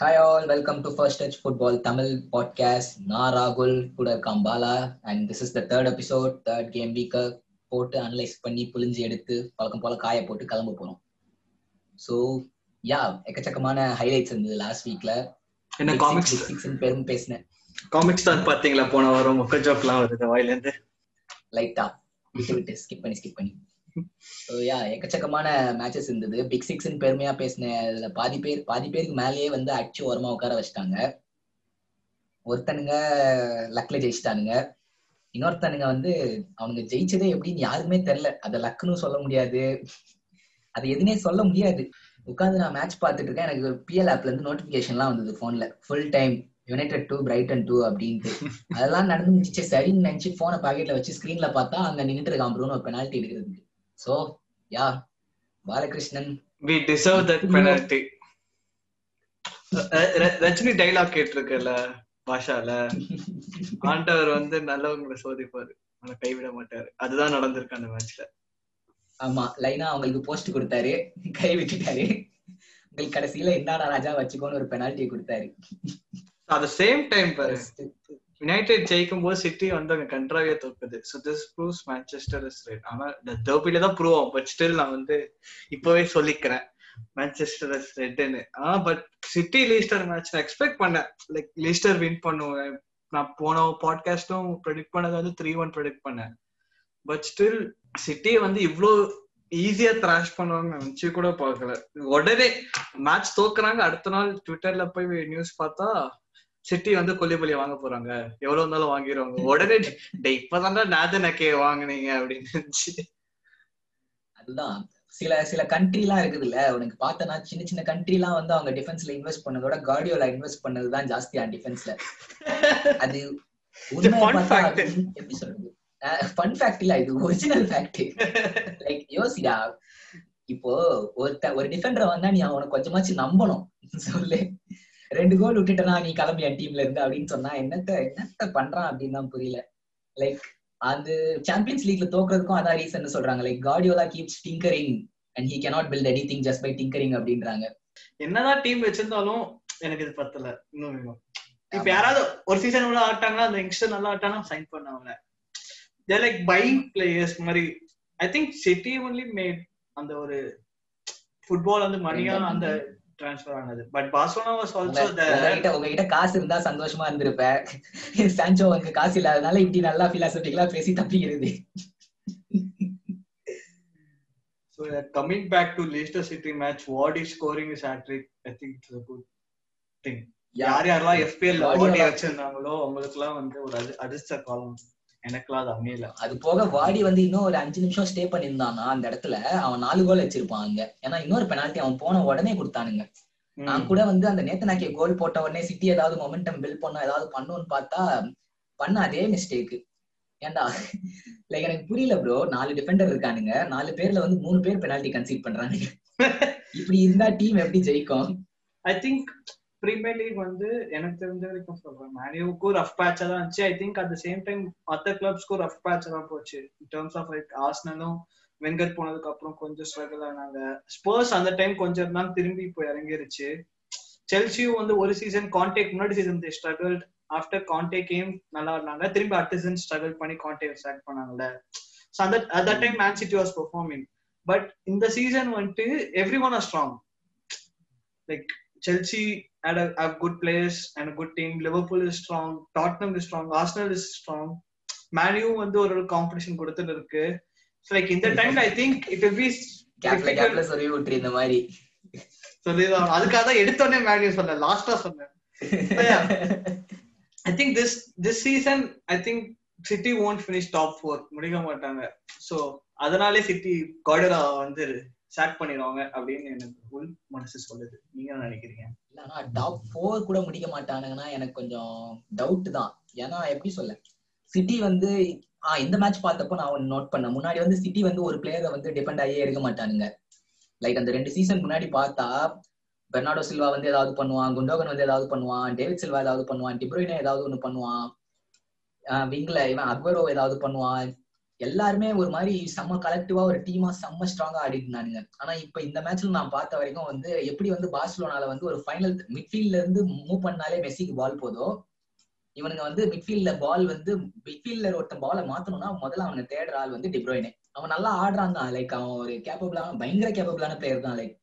Hi all welcome to first touch football Tamil podcast நான் ராகுல் கூட இருக்கான் Bala. And this is the third episode third game வீக்க போட்டு analyse பண்ணி புளிஞ்சு எடுத்து பழக்கம் போல காய போட்டு கிளம்ப போறோம். ஸோ யா எக்கச்சக்கமான ஹைலைட்ஸ் இருந்தது லாஸ்ட் வீக்ல என்ன காமிக்ஸ் சிக்ஸ் பெரும் பேசினேன். காமிக்ஸ் தான் பாத்தீங்களா போன வாரம் மொக்க ஜோக்லாம் வருது வாயில இருந்து லைட்டா விட்டு விட்டு ஸ்கிப் பண்ணி ஸ்கிப் பண்ணி. யா எக்கச்சக்கமான மேட்சஸ் இருந்தது. பிக் சிக்ஸ்னு பெருமையா பேசினேன் அதுல பாதி பேர் பாதி பேருக்கு மேலேயே வந்து அடிச்சு ஓரமா உட்கார வச்சுட்டாங்க. ஒருத்தனுங்க லக்ல ஜெயிச்சிட்டானுங்க. இன்னொருத்தனுங்க வந்து அவனுங்க ஜெயிச்சதே எப்படின்னு யாருமே தெரியல. அதை லக்குன்னு சொல்ல முடியாது. அது எதுனே சொல்ல முடியாது. உட்காந்து நான் மேட்ச் பார்த்துட்டு இருக்கேன். எனக்கு பிஎல் ஆப்ல இருந்து நோட்டிபிகேஷன்லாம் வந்தது போன்ல full time United two Brighton two அப்படின்ட்டு. அதெல்லாம் நடந்து முடிச்சு சரின்னு நினைச்சு போனை பாக்கெட்ல வச்சு ஸ்கிரீன்ல பார்த்தா அங்க நின்றுட்டு இருக்கான் ப்ரோன்னு ஒரு பெனால்ட்டி எடுக்கிறதுக்கு. So ya Balakrishnan. We deserve that penalty Rajini dialogue கேட்டிருக்கல பாஷால? ஆண்டவர் வந்து நல்லவங்களை சோதிப்பாரு. ஆனா கைவிட மாட்டாரு. அதுதான் நடந்திருக்கு அந்த மேட்ச்ல ஆமா லைனா அவங்களுக்கு போஸ்ட் கொடுத்தாரு. கை விட்டுட்டாரு. உங்களுக்கு கடைசியில என்னடா ராஜா வச்சுக்கோன்னு ஒரு பெனால்ட்டி கொடுத்தாரு. அட் சேம் டைம் பாரு. யுனைடெட் ஜெயிக்கும் போது சிட்டி வந்து அங்க கன்ட்ராவியா தோக்குது so this proves Manchester is right ஆனா இந்த டர்பில தான் ப்ரூவ் ஆகும். பட் ஸ்டில் நான் வந்து இப்பவே சொல்லிக்கிறேன். மேன்செஸ்டர் இஸ் ரெட்னு ஆ பட் சிட்டி லீஸ்டர் மேட்ச் நான் எக்ஸ்பெக்ட் பண்ணேன். லைக் லீஸ்டர் வின் பண்ணுவேன். நான் போன பாட்காஸ்டும் ப்ரெடிக்ட் பண்ணது வந்து த்ரீ ஒன் ப்ரெடிக்ட் பண்ணேன். பட் ஸ்டில் சிட்டி வந்து இவ்வளோ ஈஸியா த்ராஷ் பண்ணுவாங்க நினைச்சு கூட பார்க்கல. உடனே மேட்ச் தோக்குறாங்க. அடுத்த நாள் ட்விட்டர்ல போய் நியூஸ் பார்த்தா சிட்டி வந்து கொல்லிப்பள்ளி வாங்க போறாங்க. எவ்வளவு இருந்தாலும் வாங்கிடுவாங்க உடனே இப்பதான்டா நாதனக்கே வாங்குனீங்க அப்படின்னு இருந்துச்சு அதுதான். சில சில கண்ட்ரி எல்லாம் இருக்குது இல்ல உனக்கு பார்த்தனா சின்ன சின்ன கண்ட்ரி எல்லாம் வந்து அவங்க டிஃபென்ஸ்ல இன்வெஸ்ட் பண்ணதோட கார்டியோல இன்வெஸ்ட் பண்ணதுதான் ஜாஸ்தியா டிஃபென்ஸ்ல அது எப்படி சொல்றது? ஃபன் ஃபேக்ட் இல்ல இது ஒரிஜினல் ஃபேக்ட் லைக் யோசிடா. இப்போ ஒருத்த ஒரு டிஃபெண்டர் வந்தா நீ அவனை கொஞ்சமாச்சு நம்பணும். சொல்லு. ரெண்டு கோல் விட்டுட்டனா நீ கிளம்பி என் டீம்ல இருந்து அப்படின்னு சொன்னா என்னத்த என்னத்த பண்றான் அப்படின்னு தான் புரியல. லைக் அந்த சாம்பியன்ஸ் லீக்ல தோக்குறதுக்கும் அதான் ரீசன் சொல்றாங்க. Like Guardiola keeps tinkering and he cannot build any thing just by tinkering அப்படின்றாங்க. என்னதான் டீம் வச்சிருந்தாலும் எனக்கு இது பத்தல. இன்னும் இப்ப யாராவது ஒரு சீசன் உள்ள ஆட்டாங்கன்னா அந்த யங்ஸ்டர் நல்லா ஆட்டானா சைன் பண்ணவங்க தே லைக் பைங் பிளேயர்ஸ் மாதிரி. I think City only made அந்த ஒரு ஃபுட்பால் வந்து மணியா அந்த ட்ரான்ஸ்ஃபர் ஆனது. பட் பார்சலோனா வாஸ் ஆல்சோ உங்ககிட்ட உங்ககிட்ட காசு இருந்தா சந்தோஷமா இருந்திருப்ப. சான்சோ உனக்கு காசு இல்லாதனால இப்படி நல்லா பிலாசபிக்கலா பேசி தப்பிக்கிறது. So uh, coming back to Leicester City match, Wardy scoring his hat-trick, I think it's a good thing. யார் யாரெல்லாம் எஃபிஎல் வாடி வச்சிருந்தாங்களோ அவங்களுக்கு எல்லாம் வந்து ஒரு அதிர்ஷ்ட காலம். எனக்குலாம் அது அமையல. அது போக வாடி வந்து இன்னும் ஒரு அஞ்சு நிமிஷம் ஸ்டே பண்ணியிருந்தானா. அந்த இடத்துல அவன் நாலு கோல் வச்சிருப்பான் அங்க. ஏன்னா இன்னொரு பெனால்ட்டி அவன் போன உடனே கொடுத்தானுங்க. நான் கூட வந்து அந்த நேத்தனாக்கே கோல் போட்ட உடனே சிட்டி ஏதாவது மொமெண்டம் பில்ட் பண்ண ஏதாவது பண்ணுன்னு பார்த்தா பண்ண அதே மிஸ்டேக் ஏன்டா? லைக் எனக்கு புரியல ப்ரோ நாலு டிஃபெண்டர் இருக்கானுங்க. நாலு பேர்ல வந்து மூணு பேர் பெனால்ட்டி கன்சீட் பண்றானுங்க. இப்படி இருந்தா டீம் எப்படி ஜெயிக்கும்? ஐ திங்க் ப்ரீமியர் லீக் வந்து எனக்கு தெரிஞ்ச வரைக்கும் சொல்றேன் மேனியூக்கும் ரஃப் பேட்சா தான் இருந்துச்சு. I think at the same time மத்த கிளப்ஸ்க்கும் ரஃப் பேட்சா தான் போச்சு. இன் டர்ம்ஸ் ஆஃப் லைக் ஆஸ்னலும் வெங்கர் போனதுக்கு அப்புறம் கொஞ்சம் ஸ்ட்ரகிள் ஆனாங்க. ஸ்போர்ஸ் அந்த டைம் கொஞ்சம் இருந்தாலும் திரும்பி இப்போ இறங்கிருச்சு. செல்சியும் வந்து ஒரு சீசன் கான்டேக் முன்னாடி season struggle after Conte came நல்லா இருந்தாங்க திரும்பி அடுத்த சீசன் ஸ்ட்ரகிள் பண்ணி கான்டே ஸ்டார்ட் பண்ணாங்கல்ல. ஸோ அந்த at the time Man City was performing but இந்த சீசன் வந்துட்டு every one are strong like Chelsea had a, have good players and a good team. Liverpool is strong. Tottenham is strong. Arsenal is strong. U வந்து ஒரு competition கொடுத்துட்டு இருக்கு. Like இந்த டைம்ல I think it will be கேப்ல கேப்ல சொல்லி விட்டுரு இந்த மாதிரி. சொல்லிதான் அதுக்காக தான் எடுத்தோடனே மேன் யூ சொன்னேன். லாஸ்டா சொன்னேன். I think this this season I think City won't finish top four முடிக்க மாட்டாங்க. ஸோ அதனாலே சிட்டி கார்டரா வந்து ஸ்டார்ட் பண்ணிடுவாங்க அப்படின்னு எனக்கு உள் மனசு சொல்லுது. நீங்க நினைக்கிறீங்க? இல்லனா டாப் ஃபோர் கூட முடிக்க மாட்டானுங்கன்னா எனக்கு கொஞ்சம் டவுட் தான். ஏன்னா எப்படி சொல்ல? சிட்டி வந்து ஆஹ் இந்த மேட்ச் பார்த்தப்போ நான் ஒன்று நோட் பண்ணேன். முன்னாடி வந்து சிட்டி வந்து ஒரு பிளேயரை வந்து டிபெண்ட் ஆகியே இருக்க மாட்டானுங்க. லைக் அந்த ரெண்டு சீசன் முன்னாடி பார்த்தா பெர்னாடோ சில்வா வந்து ஏதாவது பண்ணுவான் குண்டோகன் வந்து ஏதாவது பண்ணுவான் டேவிட் சில்வா ஏதாவது பண்ணுவான் டிப்ரோயினா ஏதாவது ஒன்று பண்ணுவான் விங்ல இவன் அக்வரோ ஏதாவது பண்ணுவான் எல்லாருமே ஒரு மாதிரி செம்ம கலெக்டிவா ஒரு டீமா செம்ம ஸ்ட்ராங்கா ஆடிட்டு இருந்தானுங்க. ஆனா இப்ப இந்த மேட்ச்ல நான் பார்த்த வரைக்கும் வந்து எப்படி வந்து பார்சலோனால வந்து ஒரு ஃபைனல் மிட்ஃபீல்ட்ல இருந்து மூவ் பண்ணாலே மெஸ்ஸிக்கு பால் போதோ இவனுங்க வந்து மிட்ஃபீல்ட்ல பால் வந்து மிட்ஃபீல்ட்ல ஒருத்தன் பாலை மாத்தணும்னா முதல்ல அவனை தேடுற ஆள் வந்து டிப்ரோயினே அவன் நல்லா ஆடுறான் தான் லைக் அவன் ஒரு கேப்பபிளான பயங்கர கேப்பபிளான பிளேயர் தான் லைக்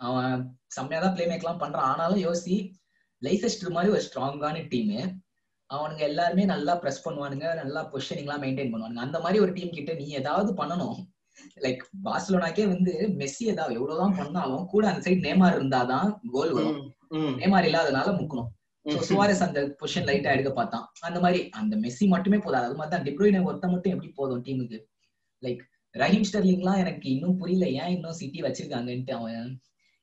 அவன் செம்மையா தான் பிளே மேக்லாம் பண்றான். ஆனாலும் யோசி லைசெஸ்டர் மாதிரி ஒரு ஸ்ட்ராங்கான டீமு அவனுங்க எல்லாருமே நல்லா ப்ரெஸ் பண்ணுவானுங்க நல்லா பொசிஷனிங் எல்லாம் மெயின்டைன் பண்ணுவானுங்க. அந்த மாதிரி ஒரு டீம் கிட்ட நீ ஏதாவது பண்ணணும். லைக் பார்சலோனாக்கே வந்து மெஸ்ஸி ஏதாவது எவ்வளவுதான் பண்ணாலும் கூட அந்த சைடு நேமார் இருந்தாதான் கோல் வரும். நேமார் இல்லாதனால முக்கணும். சுவாரஸ் அந்த பொசிஷன் லைட்டா எடுக்க பார்த்தான். அந்த மாதிரி அந்த மெஸ்ஸி மட்டுமே போதாது. அது மாதிரி தான் டிப்ரோயினை ஒருத்த மட்டும் எப்படி போதும் டீமுக்கு லைக் ரஹீம் ஸ்டர்லிங்லாம் எனக்கு இன்னும் புரியல. ஏன் இன்னும் சிட்டி வச்சிருக்காங்கன்ட்டு அவன்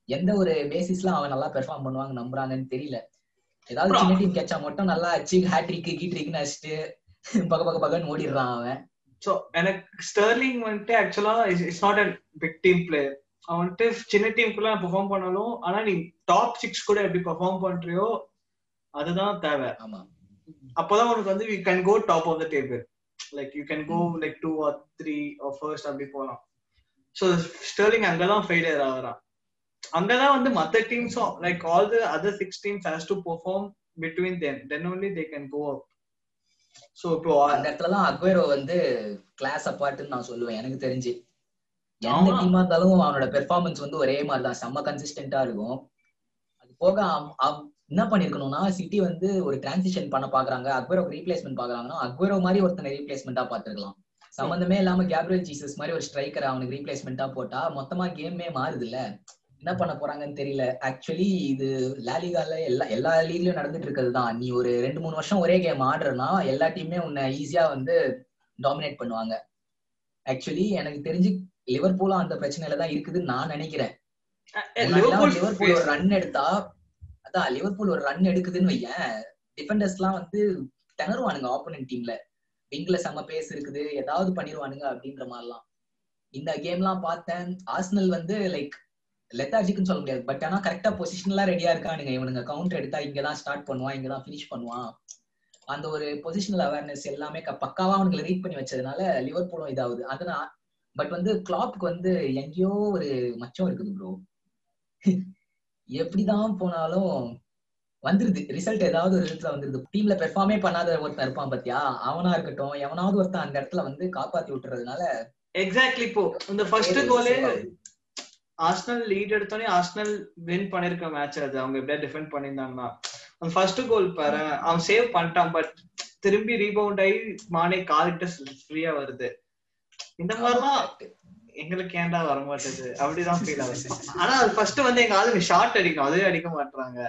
எந்த ஒரு பேசிஸ்ல அவன் நல்லா பெர்ஃபார்ம் பண்ணுவாங்க நம்புறாங்கன்னு தெரியல. ஏதாவது சின்ன டீம் கேட்சா மட்டும் நல்லா அச்சு ஹேட்ரிக் கீட்ரிக்னு அடிச்சுட்டு பக பக பகன்னு ஓடிடுறான் அவன். சோ எனக்கு ஸ்டர்லிங் வந்துட்டு ஆக்சுவலா it's not a big team player அவன் வந்துட்டு சின்ன டீமுக்குள்ள பெர்ஃபார்ம் பண்ணாலும் ஆனா நீ டாப் சிக்ஸ் கூட எப்படி பெர்ஃபார்ம் பண்றியோ அதுதான் தேவை. ஆமா. அப்பதான் உனக்கு வந்து you can go top of the table like you can go like two or three or first அப்படி போகலாம் ஸோ ஸ்டர்லிங் அங்கதான் ஃபெயிலியர் ஆகிறான். அங்கதான் வந்து மத்த டீம்ஸும் like all the other six teams has to perform between then then only they can go up so இப்போ அந்த இடத்துல தான் அக்வேரோ வந்து கிளாஸ் அப்பார்ட்னு நான் சொல்லுவேன். எனக்கு தெரிஞ்சு. எந்த. டீமா இருந்தாலும் அவனோட பெர்ஃபார்மன்ஸ் வந்து ஒரே மாதிரி தான் செம்ம கன்சிஸ்டன்டா இருக்கும். அது போக என்ன பண்ணிருக்கணும்னா சிட்டி வந்து ஒரு டிரான்சிஷன் பண்ண பாக்குறாங்க. அக்வேரோ ரீப்ளேஸ்மெண்ட் பாக்குறாங்கன்னா அக்வேரோ மாதிரி ஒருத்தனை ரீப்ளேஸ்மெண்டா பாத்துருக்கலாம் சம்பந்தமே இல்லாம கேப்ரியல் ஜீசஸ் மாதிரி ஒரு ஸ்ட்ரைக்கர் அவனுக்கு ரீப்ளேஸ்மெண்டா போட்டா மொத்தமா கேமே மாறுது இல்ல என்ன பண்ண போறாங்கன்னு தெரியல. ஆக்சுவலி இது லாலிகால எல்லா எல்லா லீக்லயும் நடந்துட்டு இருக்கிறது தான். நீ ஒரு ரெண்டு மூணு வருஷம் ஒரே கேம் ஆடுறனா எல்லா டீமே உன்னை ஈஸியா வந்து டாமினேட் பண்ணுவாங்க. ஆக்சுவலி எனக்கு தெரிஞ்சு லிவர்பூலும் அந்த பிரச்சனையில தான் இருக்குதுன்னு நான் நினைக்கிறேன். லிவர்பூல் ஒரு ரன் எடுத்தா அதான் லிவர்பூல் ஒரு ரன் எடுக்குதுன்னு வையேன். டிஃபெண்டர்ஸ் எல்லாம் வந்து திணறுவானுங்க ஆப்போனன்ட் டீம்ல விங்ல செம்ம பேஸ் இருக்குது. ஏதாவது பண்ணிருவானுங்க அப்படின்ற மாதிரிலாம். இந்த கேம்லாம் பார்த்தேன். ஆர்சனல் வந்து லைக் லெத்தாஜிக்னு சொல்ல முடியாது. பட் ஆனா கரெக்டா பொசிஷனலா ரெடியா இருக்கானுங்க இவனுங்க. கவுண்டர் எடுத்தா இங்கதான் ஸ்டார்ட் பண்ணுவான் இங்கதான் ஃபினிஷ் பண்ணுவான். அந்த ஒரு பொசிஷனல் அவேர்னஸ் எல்லாமே பக்காவா அவனுங்களை ரீட் பண்ணி வச்சதுனால லிவர்பூலும் இதாகுது. அதனால பட் வந்து கிளாப்க்கு வந்து எங்கேயோ ஒரு மச்சம் இருக்குது ப்ரோ எப்படிதான் போனாலும் வந்துருது. ரிசல்ட் ஏதாவது ஒரு விதத்துல வந்துருது. டீம்ல பெர்ஃபார்மே பண்ணாத ஒருத்தன் இருப்பான் பாத்தியா? அவனா இருக்கட்டும் எவனாவது ஒருத்தன் அந்த இடத்துல வந்து காப்பாத்தி விட்டுறதுனால எக்ஸாக்ட்லி இப்போ இந்த ஃபர்ஸ்ட் கோலே ஆர்சனல் லீட் எடுத்தோடனே ஆர்சனல் வின் பண்ணிருக்க மேட்ச் அது. அவங்க எப்படியா டிஃபெண்ட் பண்ணியிருந்தாங்கன்னா. அந்த ஃபர்ஸ்ட் கோல் பாரு அவன் சேவ் பண்ணிட்டான் பட் திரும்பி ரீபவுண்ட் ஆகி மானே காலிட்ட ஃப்ரீயா வருது. இந்த மாதிரிலாம் எங்களுக்கு ஏன்டா வர மாட்டேது அப்படிதான் ஃபீல் ஆகுது. ஆனா அது ஃபர்ஸ்ட் வந்து எங்க ஆளுங்க ஷார்ட் அடிக்கும். அதுவே அடிக்க மாட்டாங்க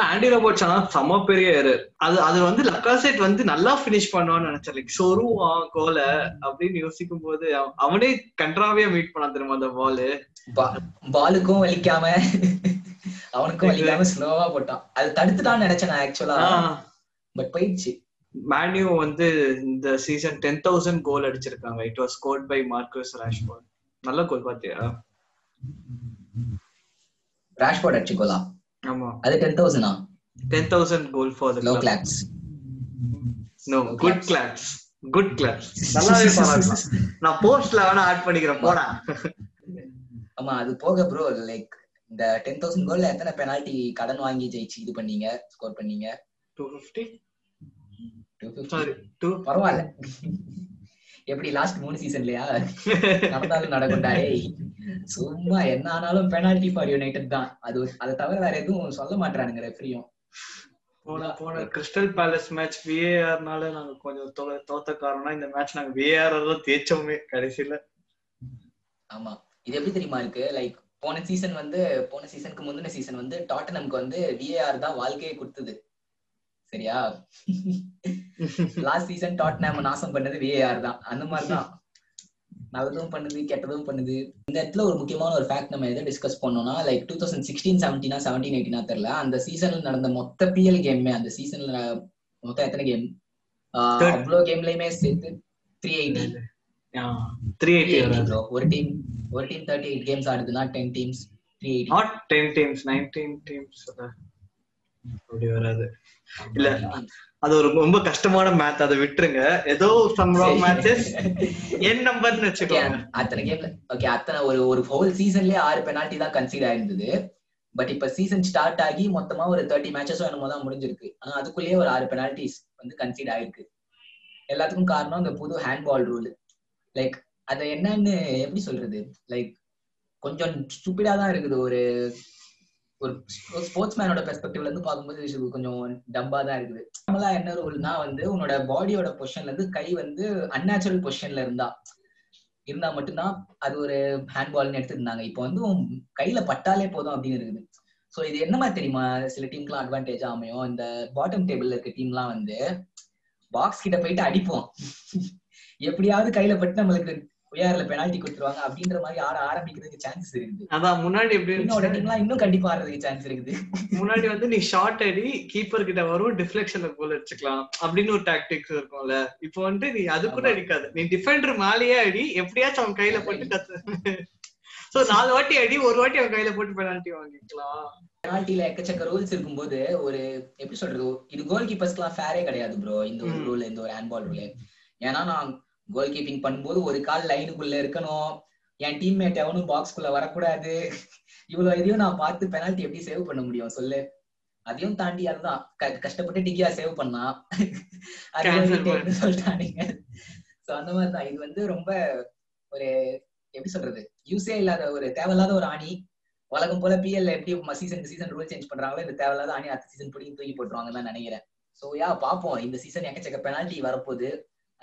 ஆண்டி ரோபோட்ஸ் ஆனா செம பெரிய எரர் அது அது வந்து லக்காசெட் வந்து நல்லா பினிஷ் பண்ணுவான்னு நினைச்சேன். லைக் சொருவான் கோல அப்படின்னு யோசிக்கும் போது அவ- அவனே கன்றாவியா மீட் பண்ணான் தெரியுமா அந்த பாலு பாலுக்கும் வலிக்காம அவனுக்கும் வலிக்காம ஸ்லோவா போட்டான். அது தடுத்துட்டான்னு நினைச்சேன் நான் ஆக்சுவலா பட் போயிடுச்சு. மேன்யூ வந்து இந்த சீசன் டென் தௌசண்ட் கோல் அடிச்சிருக்காங்க. It was scored by Marcus Rashford நல்ல கோல் பாத்தியா? ராஷ்போர்ட் அடிச்சு கோலா ஆமா. அது ten தௌசண்டா ten thousand goal follow the claps no good claps good claps நல்லாவே பாராட்டலாம். நான் போஸ்ட்ல வேணா ஆட் பண்ணிக்கிறேன். போடா. ஆமா அது போக ப்ரோ லைக் இந்த டென் தௌசண்ட் கோல்ல எத்தனை பெனால்டி கடன் வாங்கி ஜெயிச்சு இது பண்ணீங்க ஸ்கோர் பண்ணீங்க? டூ ஃபிஃப்டி பரவாயில்ல. எப்படி லாஸ்ட் மூணு சீசன்லயா நடந்தாலும் நடக்கும்டாரே சும்மா என்ன ஆனாலும் பெனால்டி ஃபார் யுனைடெட் தான். அது அதை தவிர வேற எதுவும் சொல்ல மாட்டானுங்க ரெஃப்ரியும் போன போன கிறிஸ்டல் பேலஸ் மேட்ச் விஏஆர்னால நாங்க கொஞ்சம் தோத்த காரணம் இந்த மேட்ச் நாங்க விஏஆர் தான் தேய்ச்சோமே கடைசியில. ஆமா. இது எப்படி தெரியுமா இருக்கு? லைக் போன சீசன் வந்து போன சீசனுக்கு முந்தின சீசன் வந்து டாட்டனம்க்கு வந்து விஏஆர் தான் வாழ்க்கையை கொடுத்தது. சரியா லாஸ்ட் சீசன் டாட்டனம் நாசம் பண்ணது விஏஆர் தான். அந்த மாதிரி தான் நல்லதும் பண்ணுது கெட்டதும் பண்ணுது. இந்த இடத்துல ஒரு முக்கியமான ஒரு ஃபேக்ட் நம்ம எதை டிஸ்கஸ் பண்ணோம்னா லைக் டூ தௌசண்ட் சிக்ஸ்டீன் செவன்டீனா செவன்டீன் எயிட்டினா தெரியல. அந்த சீசன்ல நடந்த மொத்த பிஎல் கேமே அந்த சீசன்ல மொத்தம் எத்தனை கேம். அவ்வளோ கேம்லயுமே சேர்த்து த்ரீ எயிட்டி த்ரீ எயிட்டி ஒரு டீம் ஒரு team thirty eight games ஆடுதுன்னா ten teams three eighty not ten teams nineteen teams அப்படி வராது. இல்ல அது ஒரு ரொம்ப கஷ்டமான மேட்ச் அதை விட்டுருங்க. ஏதோ சம் ராங் மேட்சஸ் என் நம்பர்னு வச்சுக்கோங்க. அத்தனை கேம்ல ஓகே அத்தனை ஒரு ஒரு ஹோல் சீசன்லயே ஆறு பெனால்டி தான் கன்சீட் ஆயிருந்தது. பட் இப்ப சீசன் ஸ்டார்ட் ஆகி மொத்தமா ஒரு தேர்ட்டி மேட்சஸோ என்னமோ தான் முடிஞ்சிருக்கு. ஆனா அதுக்குள்ளேயே ஒரு ஆறு பெனால்டிஸ் வந்து கன்சீட் ஆயிருக்கு. எல்லாத்துக்கும் காரணம் இந்த புது ஹேண்ட்பால் ரூல் லைக் அது என்னன்னு எப்படி சொல்றது? லைக் கொஞ்சம் ஸ்டூபிடா தான் இருக்குது. ஒரு ஒரு ஸ்போர்ட்ஸ் மேனோட பெர்ஸ்பெக்டிவ்ல இருந்து பார்க்கும்போது இது கொஞ்சம் டம்பா தான் இருக்குது. நார்மலா என்ன ரூல்னா வந்து உன்னோட பாடியோட பொசிஷன்ல இருந்து கை வந்து அன்நேச்சுரல் பொசிஷன்ல இருந்தா இருந்தா மட்டும்தான் அது ஒரு ஹேண்ட்பால்னு எடுத்துருந்தாங்க. இப்போ வந்து உன் கையில பட்டாலே போதும் அப்படின்னு இருக்குது. சோ இது என்ன மாதிரி தெரியுமா? சில டீம்க்குலாம் அட்வான்டேஜ் அமையும். இந்த பாட்டம் டேபிள்ல இருக்க டீம்லாம் வந்து பாக்ஸ் கிட்ட போயிட்டு அடிப்போம். எப்படியாவது கையில பட்டு நம்மளுக்கு உயர்ல பெனால்டி கொடுத்துருவாங்க அப்படின்ற மாதிரி ஆட ஆரம்பிக்கிறதுக்கு சான்சஸ் இருக்குது. அதான் முன்னாடி எப்படி? டீம்லாம் இன்னும் கண்டிப்பா ஆடுறதுக்கு சான்ஸ் இருக்குது. முன்னாடி வந்து நீ ஷார்ட் அடி கீப்பர் கிட்ட வரும் டிஃப்ளெக்ஷன்ல கோல் அடிச்சுக்கலாம் அப்படின்னு ஒரு டாக்டிக்ஸ் இருக்கும்ல. இப்போ வந்து நீ அது கூட. அடிக்காது. நீ டிஃபெண்டர் மேலேயே அடி எப்படியாச்சும் அவன் கையில போட்டு கத்து. சோ நாலு வாட்டி அடி ஒரு வாட்டி அவன் கையில போட்டு பெனால்டி வாங்கிக்கலாம். பெனால்ட்டில எக்கச்சக்க ரூல்ஸ் இருக்கும்போது ஒரு எப்படி சொல்றது இது கோல் கீப்பர்ஸ்க்குலாம் ஃபேரே கிடையாது ப்ரோ இந்த ஒரு. ரூல் இந்த ஒரு ஹேண்ட்பால் ரூல் ஏன்னா நான் கோல் கீப்பிங் பண்ணும்போது ஒரு கால் லைனுக்குள்ள இருக்கணும். என் டீம்மேட் எவனும் பாக்ஸ்குள்ள வரக்கூடாது. இவ்வளவு இதையும் நான் பார்த்து பெனால்ட்டி எப்படி சேவ் பண்ண முடியும் சொல்லு? அதையும் தாண்டி அதுதான். கஷ்டப்பட்டு டிகியா சேவ் பண்ணா? அது Cancel வந்து take சொல்லிட்டானுங்க. சோ அந்த மாதிரி தான் இது வந்து ரொம்ப ஒரு எப்படி சொல்றது? யூஸே இல்லாத ஒரு தேவையில்லாத ஒரு ஆணி. உலகம் போல பிஎல்ல எப்படி சீசன் சீசன் ரூல் சேஞ்ச் பண்றாங்களோ இந்த தேவையில்லாத ஆணி அடுத்த சீசன் பிடிக்கும் தூக்கி போட்டுருவாங்கன்னு நினைக்கிறேன். சோ யா பாப்போம் இந்த சீசன் எக்கச்சக்க பெனால்ட்டி வரப்போகுது.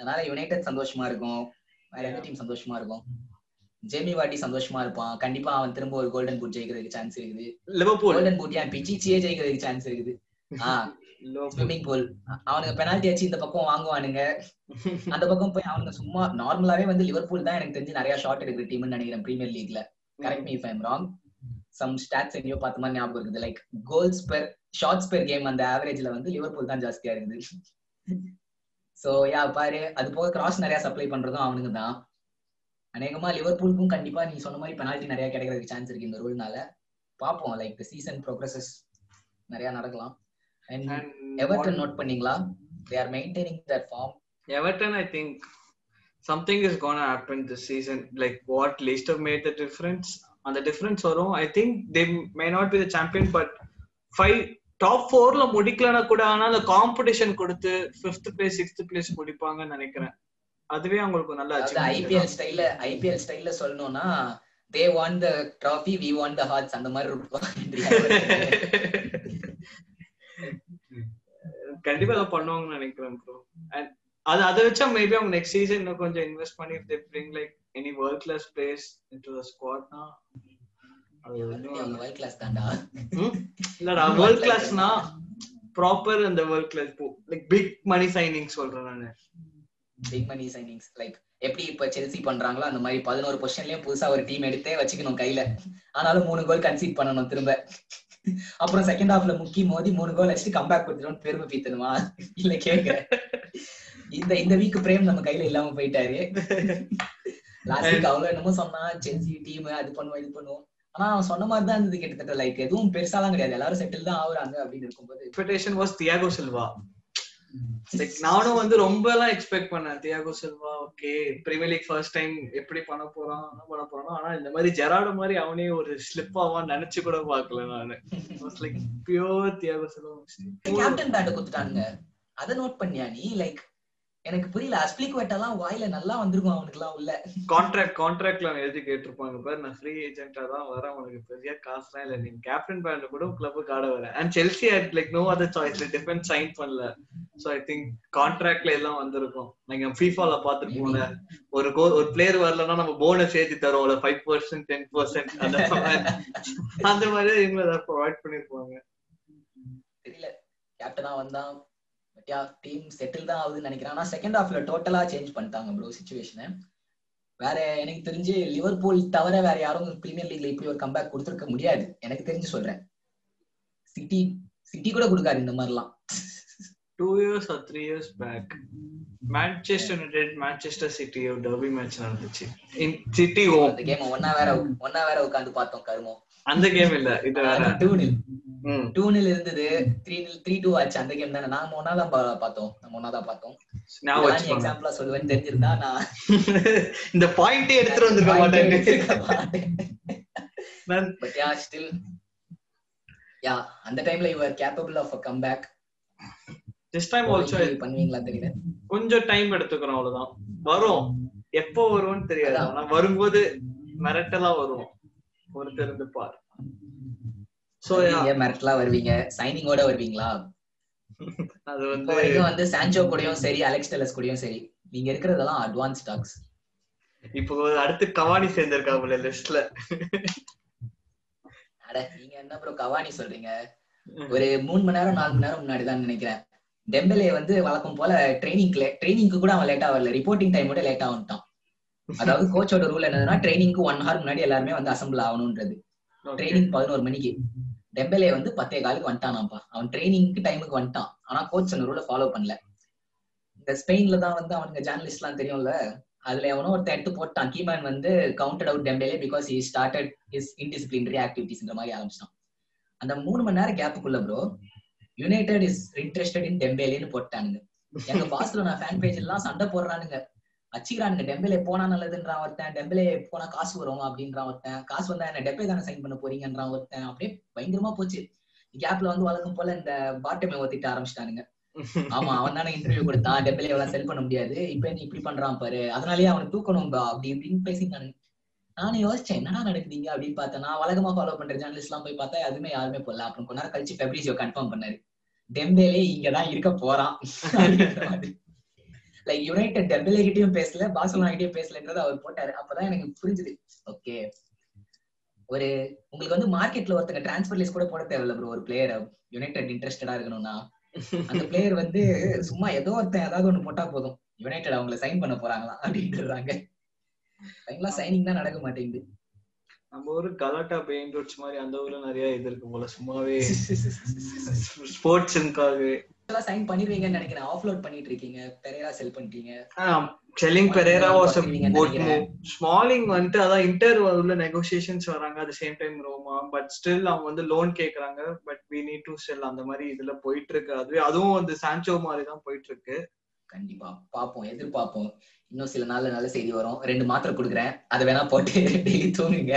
அதனால யுனைடெட் சந்தோஷமா இருக்கும். வேற எந்த டீம் சந்தோஷமா இருக்கும்? ஜேமி வாட்டி சந்தோஷமா இருப்பான். கண்டிப்பா அவன் திரும்ப ஒரு கோல்டன் பூட் ஜெயிக்கிறதுக்கு சான்ஸ் இருக்குது. லிவர்பூல் கோல்டன் பூட் ஏன் பிச்சிச்சியே ஜெயிக்கிறதுக்கு சான்ஸ் இருக்குது. ஆஹ் ஸ்விம்மிங் பூல் அவனுங்க பெனால்ட்டி அடிச்சு இந்த பக்கம் வாங்குவானுங்க. அந்த பக்கம் போய் அவனுங்க சும்மா நார்மலாவே வந்து லிவர்பூல் தான் எனக்கு தெரிஞ்சு நிறைய ஷாட் எடுக்கிற டீம்னு நினைக்கிறேன் premier லீக்ல correct me if I'm wrong some stats எங்கேயோ பார்த்த மாதிரி ஞாபகம் இருக்குது. Like goals per shots per game அந்த ஆவரேஜ்ல வந்து லிவர்பூல் தான் ஜாஸ்தியா இருக்குது. சோ யா பாரு அது போக கிராஸ் நிறைய சப்ளை பண்றதும் அவனுங்க தான் அநேகமா லிவர்பூலுக்கும் கண்டிப்பா நீ சொன்ன மாதிரி பெனால்ட்டி நிறைய கிடைக்கிறதுக்கு சான்ஸ் இருக்கு இந்த ரூல்னால பாப்போம் லைக் சீசன் ப்ரோக்ரஸஸ் நிறைய நடக்கலாம். அண்ட் எவர்டன் நோட் பண்ணீங்களா? They are maintaining that form Everton, I think something is gonna happen this season. Like what Leicester made the difference. And the difference வரும். I think they may not be the champion, but five top ஃபோர்ல முடிக்கலனா கூட ஆனா அந்த competition கொடுத்து fifth place sixth place முடிப்பாங்கன்னு நினைக்கிறேன். அதுவே அவங்களுக்கு நல்ல ஐபிஎல். ஸ்டைல்ல ஐபிஎல் ஸ்டைல்ல சொல்லணும்னா they won the trophy we won the hearts அந்த மாதிரி கண்டிப்பா அதை பண்ணுவாங்கன்னு நினைக்கிறேன் ப்ரோ அது அதை வச்சா மேபி அவங்க நெக்ஸ்ட் சீசன் இன்னும் கொஞ்சம் இன்வெஸ்ட் பண்ணி if they bring like any world class players இல்லடா வேர்ல்ட் கிளாஸ்னா ப்ராப்பர் அந்த வேர்ல்ட் கிளாஸ் போ லைக் பிக் மணி சைனிங் சொல்றேன் நானு. பிக் மணி சைனிங்ஸ் லைக் எப்படி இப்ப செல்சி பண்றாங்களோ அந்த மாதிரி பதினோரு பொசிஷன்லயும் புதுசா ஒரு டீம் எடுத்தே வச்சுக்கணும் கையில. ஆனாலும் மூணு கோல் கன்சீட் பண்ணணும் திரும்ப. அப்புறம் செகண்ட் ஹாஃப்ல முக்கி மோதி மூணு கோல் அடிச்சுட்டு கம்பேக் கொடுத்துடும் பெருமை பீத்தணுமா? இல்ல கேக்குறேன் இந்த இந்த வீக் பிரேம் நம்ம கையில இல்லாம போயிட்டாரு. லாஸ்ட் வீக் அவ்வளவு என்னமோ சொன்னா செல்சி டீம் அது பண்ணுவோம் இது பண்ணுவோம். ஆனா அவன் சொன்ன மாதிரி தான் இருந்தது கிட்டத்தட்ட. லைக் எதுவும் பெருசாலாம் கிடையாது. எல்லாரும் செட்டில் தான் ஆகுறாங்க அப்படின்னு இருக்கும்போது. Expectation was Thiago Silva like நானும் வந்து ரொம்ப எல்லாம் எக்ஸ்பெக்ட் பண்ணேன். Thiago Silva okay premier league first time எப்படி பண்ண போறான் என்ன பண்ண போறான். ஆனா இந்த மாதிரி ஜெராடோ மாதிரி அவனே ஒரு ஸ்லிப் ஆவான்னு நினைச்சு கூட பார்க்கல நானு. Like pure Thiago Silva captain பேட்டை குத்துட்டானுங்க அதை நோட் பண்ணியா நீ? லைக் எனக்கு புரியல அஸ்பிளிக் எல்லாம் வாயில நல்லா வந்திருக்கும் அவனுக்கு எல்லாம் உள்ள. கான்ட்ராக்ட் கான்ட்ராக்ட்ல அவன் எழுதி கேட்டிருப்பாங்க பாரு நான் ஃப்ரீ ஏஜென்ட்டா தான் வரேன் உனக்கு பெரிய காசுலாம் இல்ல. நீங்க கேப்டன் பேண்ட்ல கூட கிளப்புக்கு ஆட வரேன் and Chelsea like no other choice defence sign பண்ணல. சோ ஐ திங்க் கான்ட்ராக்ட்ல எல்லாம் வந்திருக்கும். நீங்க ஃபீஃபால பாத்துருப்போம்ல ஒரு கோ ஒரு பிளேயர் வரலன்னா நம்ம போனஸ் ஏத்தி தரோம்ல ஃபைவ் பர்சன்ட் டென் பர்சன்ட் அந்த மாதிரி. இவங்க ப்ரொவைட் பண்ணிருப்பாங்க. தெரியல. கேப்டனா வந்தான். பட் யா டீம் செட்டில் தான் ஆகுதுன்னு நினைக்கிறேன். ஆனா செகண்ட் ஹாஃப்ல டோட்டலா சேஞ்ச் பண்ணிட்டாங்க ப்ரோ சுச்சுவேஷனை வேற எனக்கு தெரிஞ்சு லிவர்பூல் தவிர வேற யாரும் பிரீமியர் லீக்ல இப்படி ஒரு கம்பேக் கொடுத்துருக்க முடியாது. எனக்கு தெரிஞ்சு சொல்றேன். சிட்டி சிட்டி கூட கொடுக்காது இந்த மாதிரிலாம். Two years or three years back Manchester United Manchester City ஒரு டர்பி மேட்ச் நடந்துச்சு. சிட்டி ஹோம் அந்த கேம் ஒன்னா வேற ஒன்னா வேற உட்காந்து பார்த்தோம் கருமம் அந்த கேம் இல்ல. இது வேற. டூ நில் ம். டூனில் இருந்தது. த்ரீ த்ரீ டூ ஆச்சு அந்த கேம் தானே. நாங்க ஒன்னாதான் பா- பார்த்தோம். நம்ம ஒன்னாதான் பார்த்தோம். ஞாபகம் இதெல்லாம் நீ வச்சுக்கோங்க. எக்ஸாம்பிளா சொல்லுவேன்னு தெரிஞ்சிருந்தா நான் இந்த பாயிண்டே எடுத்துட்டு வந்திருக்க மாட்டேன். நான் பட் யா ஸ்டில் யா அந்த டைம்ல you are capable of a come back this time also பண்ணுவீங்களா தெரியல. கொஞ்சம் டைம் எடுத்துக்கிறோம் அவ்வளவுதான். வரும். எப்போ வரும்னு தெரியாது. ஆனா வரும்போது மிரட்டலா வரும் ஒருத்தர் இருந்து பார் சோ நீங்க மிரட்டலா வருவீங்க. சைனிங்கோட வருவீங்களா? அது வந்து வரைக்கும் வந்து சான்சோ கூடயும் சரி அலெக்ஸ் டெலஸ் கூடயும் சரி. நீங்க இருக்கிறதெல்லாம் அட்வான்ஸ் ஸ்டாக்ஸ் இப்போ அடுத்து கவானி சேர்ந்திருக்காப்புல லிஸ்ட்ல அட நீங்க என்ன ப்ரோ கவானி சொல்றீங்க? ஒரு மூணு மணி நேரம் நாலு மணி நேரம் முன்னாடி தான் நினைக்கிறேன். டெம்பலே வந்து வழக்கம் போல ட்ரைனிங்ல ட்ரைனிங்க்கு கூட அவன் லேட்டா வரல. ரிப்போர்ட்டிங் டைம் கூட லேட்டா வந்துட்டான். அதாவது கோச்சோட ரூல் என்னதுன்னா ட்ரைனிங்க்கு ஒன் ஹவர் முன்னாடி எல்லாருமே வந்து அசம்பிள் ஆகணும்ன்றது ட்ரைனிங் பதினோரு மணிக்கு. டெம்பலே வந்து பத்தே காலுக்கு வந்துட்டானாப்பா அவன் ட்ரைனிங்க்கு டைமுக்கு வந்துட்டான். ஆனா கோச் அந்த ரூலை ஃபாலோ பண்ணல. இந்த ஸ்பெயின்ல தான் வந்து அவனுங்க ஜேர்னலிஸ்ட் எல்லாம் தெரியும்ல அதுல எவனோ ஒருத்தன் எடுத்து போட்டான். கீமேன் வந்து counted out Dembele because he started his indisciplinary ஆக்டிவிட்டிஸ்ன்ற மாதிரி ஆரம்பிச்சிட்டான். அந்த மூணு மணி நேரம் கேப்புக்குள்ள bro United is interested in டெம்பேலேன்னு போட்டானுங்க. எங்க பாஸ்ல நான் ஃபேன் பேஜ் எல்லாம் சண்டை போடுறானுங்க. அச்சிக்கிறானுங்க டெம்பிளே போனா நல்லதுன்றான் ஒருத்தன் டெம்பிளே போனா காசு வரும் அப்படின்றான் ஒருத்தன் காசு வந்தா என்ன டெம்பே தானே சைன் பண்ண போறீங்கன்றான் ஒருத்தன் அப்படியே பயங்கரமா போச்சு. கேப்ல வந்து வழக்கம் போல இந்த பாட்டமே ஓத்திட்டு ஆரம்பிச்சிட்டானுங்க. ஆமா அவன் தானே இன்டர்வியூ கொடுத்தான். டெம்பிளே எல்லாம் செல் பண்ண முடியாது. இப்ப நீ இப்படி பண்றான் பாரு. அதனாலயே அவனை தூக்கணும் அப்படி இப்படின்னு பேசிட்டானு நானும் யோசிச்சேன் என்னடா நடக்குதுங்க அப்படின்னு பார்த்தேன். நான் வழக்கமா ஃபாலோ பண்ற ஜேர்னலிஸ்ட் எல்லாம் போய் பார்த்தா எதுவுமே யாருமே போடல. அப்புறம் கொஞ்ச நேரம் கழிச்சு ஃபெப்ரிசியோ கன்ஃபார்ம் பண்ணாரு. டெம்பேலே இங்கதான் இருக்க போறான். லைக் யுனைடெட் டெம்பேலே கிட்டயும் பேசல பார்சலோனா கிட்டயும் பேசலன்றது அவர் போட்டாரு. அப்பதான் எனக்கு புரிஞ்சுது. ஓகே ஒரு உங்களுக்கு வந்து மார்க்கெட்ல ஒருத்தங்க டிரான்ஸ்பர் லிஸ்ட் கூட போட தேவையில்ல ப்ரோ ஒரு பிளேயர் யுனைடெட் இன்ட்ரெஸ்டடா இருக்கணும்னா. அந்த பிளேயர் வந்து சும்மா ஏதோ ஒருத்தன் ஏதாவது ஒண்ணு போட்டா போதும். யுனைடெட் அவங்கள சைன் பண்ண போறாங்களா அப்படின்றாங்க. ஃபைனலா சைனிங் தான் நடக்க மாட்டேங்குது. நம்ம ஊரு கலாட்டா பெயின் ரோட்ஸ் மாதிரி அந்த ஊர்ல நிறைய இது இருக்கு போல. சும்மாவே ஸ்போர்ட்ஸுக்காகவே சைன் பண்ணிடுவீங்கன்னு நினைக்கிறேன். ஆஃப்லோட் பண்ணிட்டு இருக்கீங்க பெரேரா செல் பண்ணிட்டீங்க செல்லிங் பெரேரா வாஸ் ஸ்மாலிங் வந்துட்டு அதான் இன்டர் உள்ள நெகோசியேஷன்ஸ் வராங்க. At same time Roma but still அவங்க வந்து லோன் கேக்குறாங்க. But we need to sell அந்த மாதிரி இதுல போயிட்டு இருக்கு அதுவே அதுவும் வந்து சான்சோ மாதிரி தான் போயிட்டு இருக்கு கண்டிப்பா. பாப்போம் எதிர்பார்ப்போம். இன்னும் சில நாள்ல நல்ல செய்தி வரும். ரெண்டு மாத்திரை கொடுக்குறேன். அதை வேணா போட்டு டெய்லி தூங்குங்க.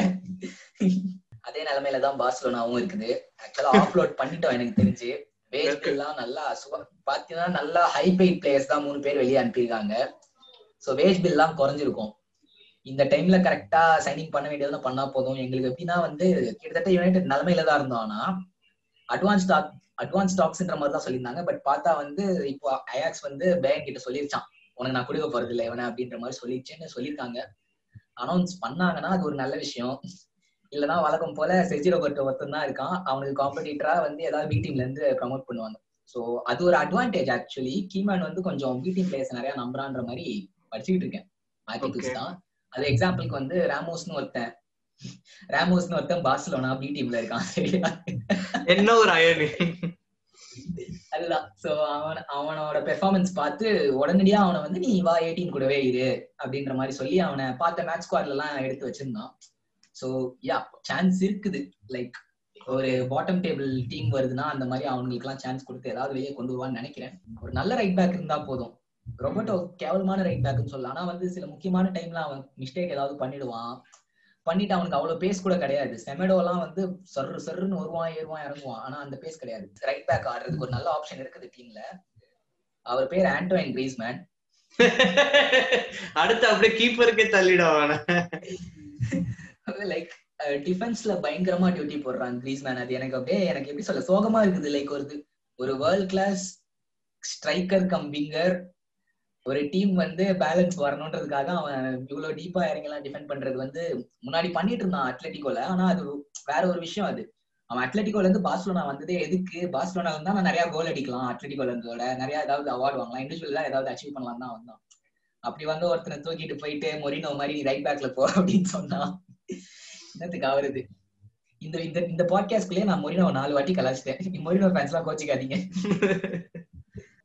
அதே நிலைமையில தான் பார்சலோனாவும் இருக்குது. ஆக்சுவலா ஆஃப்லோட் பண்ணிட்டோம் எனக்கு தெரிஞ்சு. வேஸ்ட் எல்லாம் நல்லா பாத்தீங்கன்னா நல்லா ஹை பெய்ட் பிளேயர்ஸ் தான் மூணு பேர் வெளியே அனுப்பியிருக்காங்க. சோ வேஜ் பில் எல்லாம் குறைஞ்சிருக்கும். இந்த டைம்ல கரெக்டா சைனிங் பண்ண வேண்டியதெல்லாம் பண்ணா போதும். எங்களுக்கு எப்படின்னா வந்து கிட்டத்தட்ட யுனைடெட் நிலைமையில தான் இருந்தோம். ஆனா அட்வான்ஸ் ஸ்டாக் அட்வான்ஸ் ஸ்டாக்ஸ்ன்ற மாதிரி தான் சொல்லியிருந்தாங்க. பட் பார்த்தா வந்து இப்போ அயாக்ஸ் வந்து பேன் கிட்ட சொல்லிருச்சான் உனக்கு நான் கொடுக்க போறது இல்லை இவனை அப்படின்ற மாதிரி சொல்லிடுச்சேன்னு சொல்லியிருக்காங்க. அனௌன்ஸ் பண்ணாங்கன்னா அது ஒரு நல்ல விஷயம். இல்லைன்னா வழக்கம் போல செஜி ரோபர்ட் ஒருத்தன் தான் இருக்கான். அவனுக்கு காம்படிட்டரா வந்து ஏதாவது பி டீம்ல இருந்து ப்ரமோட் பண்ணுவாங்க. சோ அது ஒரு அட்வான்டேஜ் ஆக்சுவலி கீமேன் வந்து கொஞ்சம் பி டீம் பிளேயர்ஸ் நிறைய நம்புறான்ற மாதிரி படிச்சுக்கிட்டு இருக்கேன். Articles Okay. தான். அது எக்ஸாம்பிளுக்கு வந்து ராமோஸ்னு ஒருத்தன். ராமோஸ்னு ஒருத்தன் பார்சலோனா பி டீம்ல இருக்கான். சரியா? என்ன ஒரு அயனி அதுதான். சோ அவன் அவனோட பெர்ஃபார்மன்ஸ் பார்த்து உடனடியா அவனை வந்து நீ வா ஏடிஎம் கூடவே இரு. அப்படின்ற மாதிரி சொல்லி அவனை பார்த்த மேட்ச் ஸ்குவாட்ல எல்லாம் எடுத்து வச்சிருந்தான். சோ யா சான்ஸ் இருக்குது. லைக் ஒரு பாட்டம் டேபிள் டீம் வருதுன்னா அந்த மாதிரி அவங்களுக்கு எல்லாம் சான்ஸ் கொடுத்து ஏதாவது வெளியே கொண்டு வருவான்னு நினைக்கிறேன். ஒரு நல்ல ரைட் பேக் இருந்தா போதும். ரொபோட்டோ கேவலமான ரைட் பேக்னு சொல்லலாம். ஆனா வந்து சில முக்கியமான டைம்ல அவன் மிஸ்டேக் ஏதாவது பண்ணிடுவான். பண்ணிட்டு அவனுக்கு அவ்வளவு பேஸ் கூட கிடையாது. செமெடோ எல்லாம் வந்து சர்ரு சர்ருன்னு வருவான் ஏறுவான் இறங்குவான். ஆனா அந்த பேஸ் கிடையாது. ரைட் பேக் ஆடுறதுக்கு ஒரு நல்ல ஆப்ஷன் இருக்குது டீம்ல அவர் பேர் ஆண்டோயின் கிரீஸ்மேன் அடுத்து அப்படியே கீப்பருக்கே தள்ளிடுவான லைக் டிஃபென்ஸ்ல பயங்கரமா டியூட்டி போடுறான் கிரீஸ்மேன் அது எனக்கு அப்படியே எனக்கு எப்படி சொல்ல சோகமா இருக்குது லைக் ஒரு இது- ஒரு world class striker cum winger ஒரு டீம் வந்து பேலன்ஸ் வரணுன்றதுக்காக அவன் இவ்வளவு டீப்பா இறங்கலாம் டிஃபெண்ட் பண்றது வந்து முன்னாடி பண்ணிட்டு இருந்தான் அத்லட்டிகோல. ஆனா அது வேற ஒரு விஷயம் அது. அவன் அத்லட்டிகோல இருந்து பார்சலோனா வந்ததே எதுக்கு? பார்சலோனா இருந்தா நான் நிறைய கோல் அடிக்கலாம் அத்லட்டிகோல இருந்ததோட நிறைய ஏதாவது அவார்ட் வாங்கலாம். இண்டிவிஜுவலா ஏதாவது அச்சீவ் பண்ணலாம் தான் வந்தான் அப்படி வந்து ஒருத்தனை தூக்கிட்டு போயிட்டு மொரினோ மாதிரி ரைட் பேக்ல போ அப்படின்னு சொன்னான். என்னத்துக்கு ஆவறது? இந்த இந்த இந்த பாட்காஸ்ட்லயே நான் மொரினோ நாலு வாட்டி கலாச்சிட்டேன் மொரினோ ஃபேன்ஸ் எல்லாம் கோச்சிக்காதீங்க.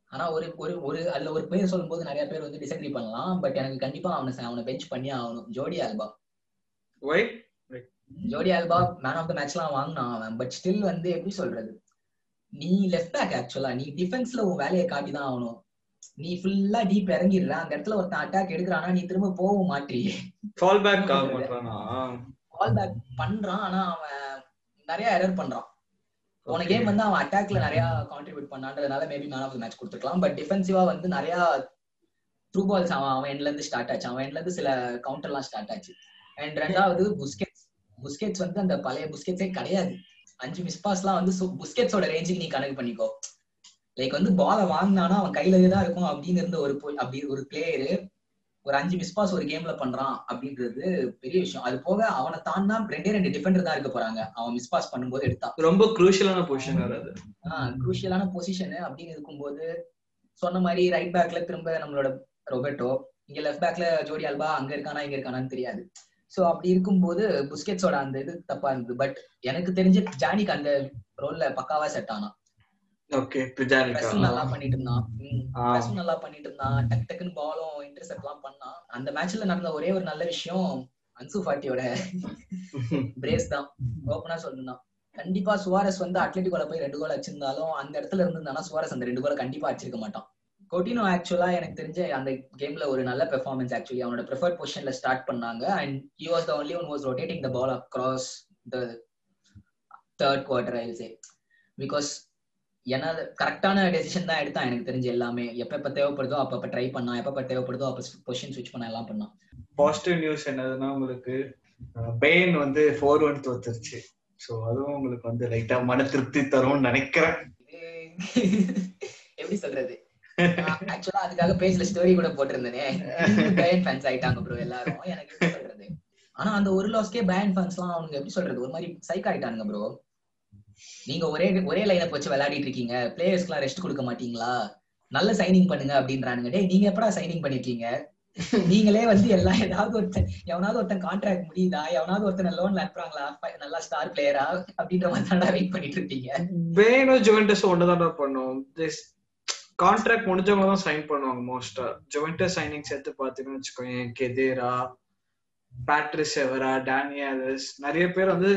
ஆனா ஒரு ஒரு ஒரு அதுல ஒரு பேர் சொல்லும்போது நிறைய பேர் வந்து டிசக்ரி பண்ணலாம். பட் எனக்கு கண்டிப்பா அவனை அவனை பெஞ்ச் பண்ணி ஆகணும். Jordi Alba. Jordi Alba man of the மேட்ச்லாம் வாங்கினான் அவன். பட் ஸ்டில் வந்து எப்படி சொல்றது? நீ லெஃப்ட் பேக் ஆக்சுவலா நீ டிஃபென்ஸ்ல உன் வேலையை காட்டி தான் ஆகணும். நீ ஃபுல்லா டீப் இறங்கிடுற. அந்த இடத்துல ஒருத்தன் அட்டாக் எடுக்கிறானா நீ திரும்ப போகவும் மாட்டியே. ஃபால் பேக் கால் பேக் பண்றான் ஆனா அவன் நிறைய எரர் பண்றான். போன கேம் வந்து அவன் அட்டாக்ல நிறைய contribute பண்ணான்றதுனால maybe man of the match கொடுத்துருக்கலாம். பட் டிஃபென்சிவா வந்து நிறைய த்ரூ பால்ஸ் அவன் அவன் எண்ட்ல இருந்து ஸ்டார்ட் ஆச்சு. அவன் எண்ட்ல இருந்து சில கவுண்டர்லாம் ஸ்டார்ட் ஆச்சு. அண்ட் ரெண்டாவது புஸ்கெட்ஸ் புஸ்கெட்ஸ் வந்து அந்த பழைய புஸ்கெட்ஸே கிடையாது. அஞ்சு மிஸ் பாஸ்லாம் வந்து புஸ்கெட்ஸோட ரேஞ்சுக்கு நீ கணக்கு பண்ணிக்கோ. லைக் வந்து பாலை வாங்கினானா அவன் கையில தான் இருக்கும் அப்படின்னு இருந்த ஒரு அப்படி ஒரு பிளேயரு ஒரு அஞ்சு மிஸ் பாஸ் ஒரு கேம்ல பண்றான் அப்படின்றது பெரிய விஷயம். அது போக அவனை தாண்டா ரெண்டே ரெண்டு டிஃபெண்டர் தான் இருக்க போறாங்க. அவன் மிஸ் பாஸ் பண்ணும்போது எடுத்தான் ரொம்ப குரூஷியலான பொசிஷன் வராது ஆஹ் குரூஷியலான பொசிஷன் அப்படின்னு இருக்கும்போது சொன்ன மாதிரி ரைட் பேக்ல திரும்ப நம்மளோட ரொபர்ட்டோ இங்க லெஃப்ட் பேக்ல ஜோடி அல்பா அங்க இருக்கானா இங்க இருக்கானான்னு தெரியாது. சோ அப்படி இருக்கும்போது புஸ்கெட்ஸோட அந்த இது தப்பா இருந்தது. பட் எனக்கு தெரிஞ்ச ஜானிக்கு அந்த ரோல்ல பக்காவா செட் ஆனான். ஓகே நல்லா பண்ணிட்டு இருந்தான் நல்லா பண்ணிட்டு இருந்தான் டக் டக்குன்னு பாலும் இன்டர்செப்ட் எல்லாம் பண்ணான் அந்த மேட்ச்ல நடந்த ஒரே ஒரு நல்ல விஷயம் அன்சு ஃபாட்டியோட பிரேஸ் தான். ஓப்பனா சொல்லணும் கண்டிப்பா சுவாரஸ் வந்து அத்லெட்டிகோல போய் ரெண்டு கோல் அடிச்சிருந்தாலும் அந்த இடத்துல இருந்திருந்தானா சுவாரஸ் அந்த ரெண்டு கோலை கண்டிப்பா அடிச்சிருக்க மாட்டான். கோட்டினோ ஆக்சுவலா எனக்கு தெரிஞ்ச அந்த கேம்ல ஒரு நல்ல பெர்ஃபார்மன்ஸ் ஆக்சுவலி அவனோட ப்ரிஃபர்ட் பொசிஷன்ல ஸ்டார்ட் பண்ணாங்க. And he was the only one was rotating the ball across the third quarter I say because ஏன்னா கரெக்டான டெசிஷன் தான் எடுத்தான் எனக்கு தெரிஞ்சு எல்லாமே. எப்ப எப்ப தேவைப்படுதோ அப்ப ட்ரை பண்ணா எப்ப தேவைப்படுதோ அப்ப பொசிஷன் ஸ்விட்ச் பண்ண எல்லாம் பண்ணான் பாசிட்டிவ் நியூஸ் என்னதுன்னா உங்களுக்கு பெயின் வந்து ஃபோர் ஒன் தோத்துருச்சு. சோ அதுவும் உங்களுக்கு வந்து லைட்டா மன திருப்தி தரும்னு நினைக்கிறேன். எப்படி சொல்றது? ஆக்சுவலா அதுக்காக பேஜ்ல ஸ்டோரி கூட போட்டிருந்தேனே. பயன் ஃபேன்ஸ் ஆயிட்டாங்க ப்ரோ எல்லாரும். எனக்கு சொல்றது? ஆனா அந்த ஒரு லாஸ்க்கே பயன் ஃபேன்ஸ் எல்லாம் அவங்க எப்படி சொல்றது? ஒரு மாதிரி சைக் ஆயிட்டானுங்க ப்ரோ நீங்க ஒரே ஒரே லைனப் வச்சு விளையாடிட்டு இருக்கீங்க. பிளேயர்ஸ்க்குலாம் ரெஸ்ட் கொடுக்க மாட்டீங்களா? நல்ல சைனிங் பண்ணுங்க அப்படின்றானுங்க. டேய் நீங்க எப்படா சைனிங் பண்ணிருக்கீங்க? நீங்களே வந்து எல்லாம் ஏதாவது ஒருத்தன் எவனாவது ஒருத்தன் கான்ட்ராக்ட் முடியுதா? எவனாவது ஒருத்தன் லோன்ல அனுப்புறாங்களா? நல்லா ஸ்டார் பிளேயரா அப்படின்ற மாதிரி தான் வெயிட் பண்ணிட்டு இருக்கீங்க வேணும் ஜுவெண்டஸ் ஒன்றுதான் பண்ணும். கான்ட்ராக்ட் முடிஞ்சவங்க தான் சைன் பண்ணுவாங்க மோஸ்டா ஜுவெண்டஸ் சைனிங் சேர்த்து பாத்தீங்கன்னு வச்சுக்கோங்க கெதேரா பேட்ரிஸ் எவரா டேனியல்ஸ் நிறைய பேர் வந்து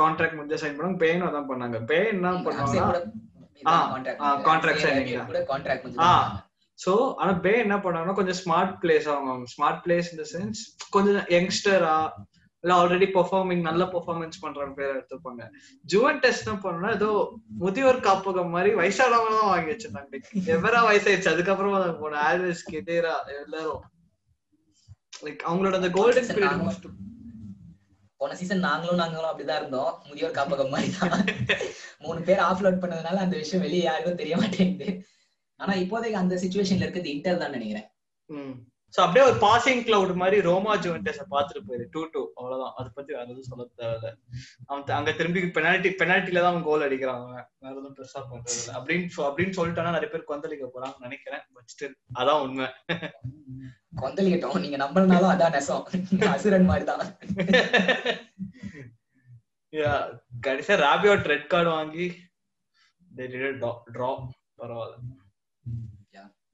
கான்ட்ராக்ட் முடிஞ்ச சைன் பண்ணுவாங்க பேனும் அதான் பண்ணாங்க. பேன் என்ன பண்ணுவாங்க கான்ட்ராக்ட் சைனிங் சோ ஆனா பே என்ன பண்ணாங்கன்னா கொஞ்சம் ஸ்மார்ட் பிளேஸ் அவங்க ஸ்மார்ட் பிளேஸ் இந்த சென்ஸ் கொஞ்சம் யங்ஸ்டரா இல்ல ஆல்ரெடி பெர்ஃபார்மிங் நல்ல பெர்ஃபார்மன்ஸ் பண்றவங்க பேர் எடுத்துப்பாங்க. ஜுவன் டெஸ்ட் என்ன பண்ணா ஏதோ முதியோர் காப்பகம் மாதிரி வயசானவங்க தான் வாங்கி வச்சிருந்தாங்க. எவரா வயசாயிடுச்சு? அதுக்கப்புறமா தான் போன ஆல்வேஸ் கெதேரா எல்லாரும். லைக் அவங்களோட அந்த கோல்டன் பீரியட் போன சீசன் நாங்களும் நாங்களும் அப்படிதான் இருந்தோம். முதியோர் காப்பகம் மாதிரி தான் மூணு பேர் ஆஃப்லோட் பண்ணதுனால அந்த விஷயம் வெளியே யாருக்கும் தெரிய மாட்டேங்குது. ஆனா இப்போதைக்கு அந்த சுச்சுவேஷன்ல இருக்கிறது இன்டர் தான் நினைக்கிறேன். சோ அப்படியே ஒரு பாசிங் கிளவுட் மாதிரி ரோமா ஜுவென்டஸ் பாத்துட்டு போயிரு. டூ டூ அவ்வளவுதான். அதை பத்தி வேற எதுவும் சொல்ல தேவையில்ல. அவன் அங்க திரும்பி பெனால்டி பெனால்டில தான் அவன் கோல் அடிக்கிறான் அவன். வேற எதுவும் பெருசா பண்றது இல்லை. அப்படின்னு அப்படின்னு சொல்லிட்டானா நிறைய பேர் கொந்தளிக்க போறாங்கன்னு நினைக்கிறேன். பட் ஸ்டில் அதான் உண்மை. கொந்தளிக்கட்டும். நீங்க நம்பனாலும் அதான் நெசம். அசுரன் மாதிரி தான் கடைசியா ராபியோட் ரெட் கார்டு வாங்கி டிரா பரவாயில்ல.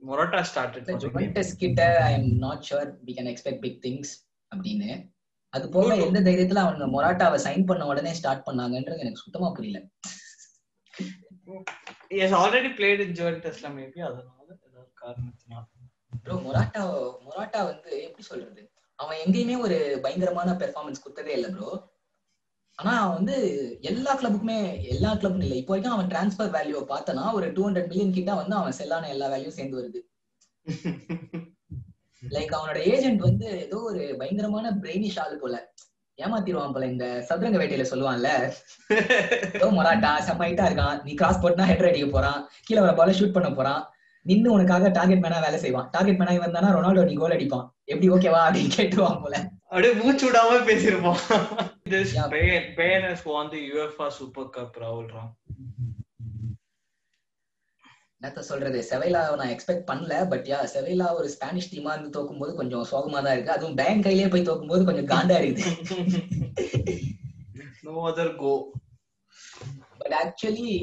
மொரோட்டா ஸ்டார்டட் ஜுவென்டஸ் கிட்ட I am not sure we can expect big things அப்படின்னு. அது போக எந்த தைரியத்துல அவங்க மொராட்டாவை சைன் பண்ண உடனே ஸ்டார்ட் பண்ணாங்கன்றது எனக்கு சுத்தமா புரியல. எஸ் ஆல்ரெடி பிளேட் இன் ஜுவென்டஸ்ல மேபி அதனால ஏதாவது காரணத்தினால. ப்ரோ மொராட்டா மொராட்டா வந்து எப்படி சொல்றது? அவன் எங்கேயுமே ஒரு பயங்கரமான பெர்ஃபார்மன்ஸ் கொடுத்ததே இல்ல ப்ரோ ஆனா அவன் வந்து எல்லா கிளப்புக்குமே எல்லா கிளப்பும் இல்ல. இப்போ வரைக்கும் அவன் டிரான்ஸ்பர் வேல்யூ பார்த்தனா ஒரு டூ ஹண்ட்ரட் மில்லியன் கிட்ட வந்து அவன் செல்லான எல்லா வேல்யூ சேர்ந்து வருது. லைக் அவனோட ஏஜென்ட் வந்து ஏதோ ஒரு பயங்கரமான பிரெயினிஷ் ஆளு போல. ஏமாத்திடுவான் போல இந்த சதுரங்க வேட்டையில சொல்லுவான்ல. ஏதோ மொராட்டா செம்மைட்டா இருக்கான். நீ கிராஸ் போட்டுனா ஹெட்ரு அடிக்க போறான். கீழே வர பால ஷூட் பண்ண போறான். நின்னு உனக்காக டார்கெட் மேனா வேலை செய்வான். டார்கெட் மேனா இவன் தானா ரொனால்டோ நீ கோல் அடிப்பான். எப்படி ஓகேவா அப்படின்னு கேட்டுவான் போல. அப்படியே மூச்சு விடாம பேசிருப்போம். This Spain, Spain has won the UEFA Super Cup, Rahul Ram. என்னத்த சொல்றது? செவைலா நான் எக்ஸ்பெக்ட் பண்ணல பட் யா செவைலா ஒரு ஸ்பானிஷ் டீமா இருந்து தோக்கும் போது கொஞ்சம் சோகமா தான் இருக்கு. அதுவும் பேங்க் கையிலேயே போய் தோக்கும் போது கொஞ்சம் காண்டா இருக்குது. No other go but actually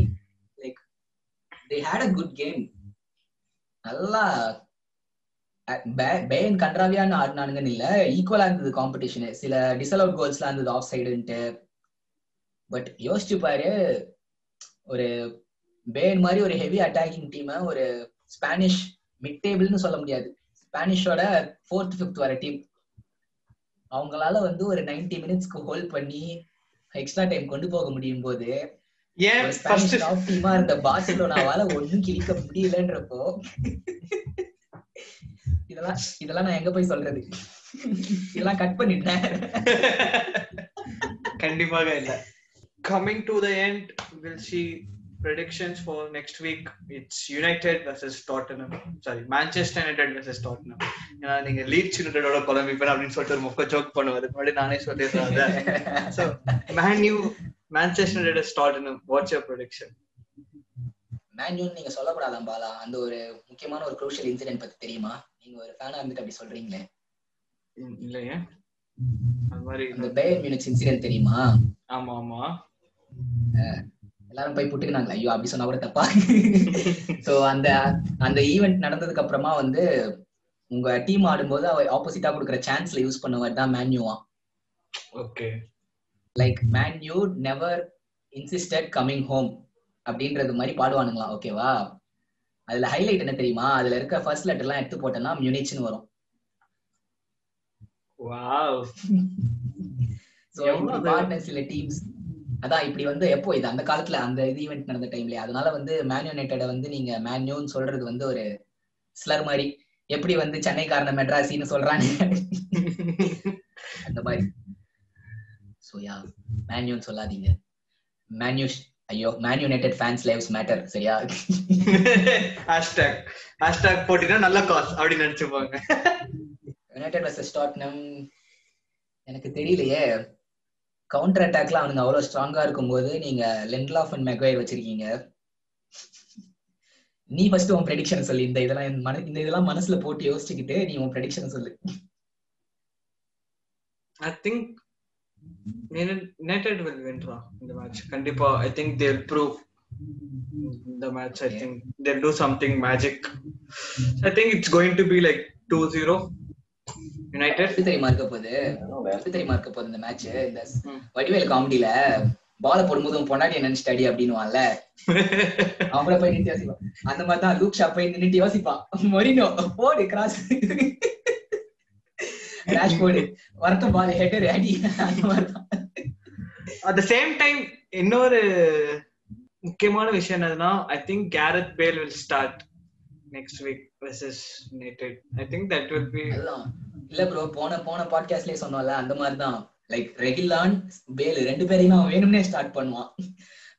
like they had a good game நல்லா பேன் கன்றாவியான்னு ஆடினானுங்கன்னு இல்ல. ஈக்குவலா இருந்தது காம்படிஷன் சில டிசலவுட் கோல்ஸ்லாம் இருந்தது ஆஃப் சைடுன்ட்டு பட் யோசிச்சு பாரு ஒரு பேன் மாதிரி ஒரு ஹெவி அட்டாக்கிங் டீமை ஒரு ஸ்பானிஷ் மிட் டேபிள்னு சொல்ல முடியாது. ஸ்பானிஷோட ஃபோர்த் ஃபிஃப்த் வர டீம் அவங்களால வந்து ஒரு 90 மினிட்ஸ்க்கு ஹோல்ட் பண்ணி எக்ஸ்ட்ரா டைம் கொண்டு போக முடியும் போது ஸ்பானிஷ் டாப் டீமா இருந்த பார்சிலோனாவால ஒண்ணும் கிழிக்க முடியலன்றப்போ இதெல்லாம் இதெல்லாம் நான் எங்க போய் சொல்றது? இதெல்லாம் கட் பண்ணிட்டேன். கண்டிப்பாக இல்ல. Coming to the end will see predictions for next week. It's united versus tottenham. Sorry manchester united versus tottenham. ஏன்னா நீங்க லீட்ஸ் யுனைடடோட குழம்பிப்பேன் அப்படின்னு சொல்லிட்டு ஒரு மொக்க ஜோக் பண்ணுவாரு. முன்னாடி நானே சொல்லிடுறேன் so man u manchester united tottenham. What's your prediction? மேன்யூன் நீங்க சொல்லக்கூடாதான் பாலா. அந்த ஒரு முக்கியமான ஒரு குரூஷியல் இன்சிடென்ட் பத்தி தெரியுமா? நீங்க ஒரு ஃபேனா இருந்துட்டு அப்படி சொல்றீங்களே? இல்ல- இல்லையே அது மாதிரி அந்த பேயர் மியூனிச் இன்சிடென்ட் தெரியுமா? ஆமா ஆமா. எல்லாரும் போய் புட்டுக்குனாங்களா. ஐயோ அப்படி சொன்னா கூட தப்பா? சோ அந்த அந்த ஈவெண்ட் நடந்ததுக்கு அப்புறமா வந்து உங்க டீம் ஆடும்போது அவ ஆப்போசிட்டா கொடுக்குற சான்ஸ்ல யூஸ் பண்ணவர் தான் மேன்யூவா okay like Man U never insisted coming home அப்படின்றது மாதிரி பாடுவானுங்களாம். ஓகேவா அதுல ஹைலைட் என்ன தெரியுமா? அதுல இருக்க ஃபர்ஸ்ட் லெட்டர் எல்லாம் எடுத்து போட்டோம்னா மியூனிச்னு வரும். வாவ் சோ சில டீம்ஸ் அதான் இப்படி வந்து எப்போ இது? அந்த காலத்துல அந்த இது ஈவெண்ட் நடந்த டைம்லயே அதனால வந்து மேன் யுனைடெட வந்து நீங்க மேன்யூன்னு சொல்றது வந்து ஒரு ஸ்லர் மாதிரி. எப்படி வந்து சென்னைக்காரன மெட்ராசின்னு சொல்றாங்க அந்த மாதிரி. சோ யா மேன்யூன்னு சொல்லாதீங்க. மேன்யூ ஐயோ Man United fans lives matter சரியா? ஹேஷ்டாக் ஹேஷ்டாக் போட்டீங்கன்னா நல்ல காஸ் அப்படின்னு நினைச்சுப்பாங்க. யுனைடெட் வர்சஸ் டாட்னம் எனக்கு தெரியலையே. கவுண்டர் அட்டாக்ல அவனுங்க அவ்வளவு ஸ்ட்ராங்கா இருக்கும்போது நீங்க லென்ட்லாஃப் அண்ட் மெக்வைர் வச்சிருக்கீங்க. நீ ஃபர்ஸ்ட் உன் ப்ரெடிக்ஷன் சொல்லு. இந்த இதெல்லாம் மன இந்த இதெல்லாம் மனசுல போட்டு யோசிச்சுக்கிட்டு நீ உன் ப்ரெடிக்ஷன் சொல்லு. ஐ திங்க் யுனைடெட் வில் வின்ரா இந்த மேட்ச் கண்டிப்பா I think they will prove இந்த match I think they do something magic I think it's going to be like two zero United எப்படி தெரியுமா இருக்க போகுது? தெரியுமா இருக்க போகுது இந்த மேட்ச் இந்த ம். வடிவேல் காமெடியில பால போடும்போது பொண்டாட்டி நினைச்சு ஸ்டடி அப்படின்னுவான்ல. அவன் கூட போய் நின்று யோசிப்பான். அந்த மாதிரி தான் லூக் ஷா போய் நின்னுட்டு யோசிப்பான். மொரினோ போடு கிராஸ் ரேஷ் போடு வரட்டும் பால் ஹெட்டர் அடி அந்த மாதிரி தான் அட் த சேம் டைம் இன்னொரு முக்கியமான விஷயம் என்னதுன்னா I think Gareth Bale will start next week versus United I think that will be இல்ல ப்ரோ போன போன பாட்காஸ்ட்லயே சொன்னோம்ல அந்த மாதிரி தான் லைக் ரெகிலான் பேல் ரெண்டு பேரையும் அவன் வேணும்னே ஸ்டார்ட் பண்ணுவான்.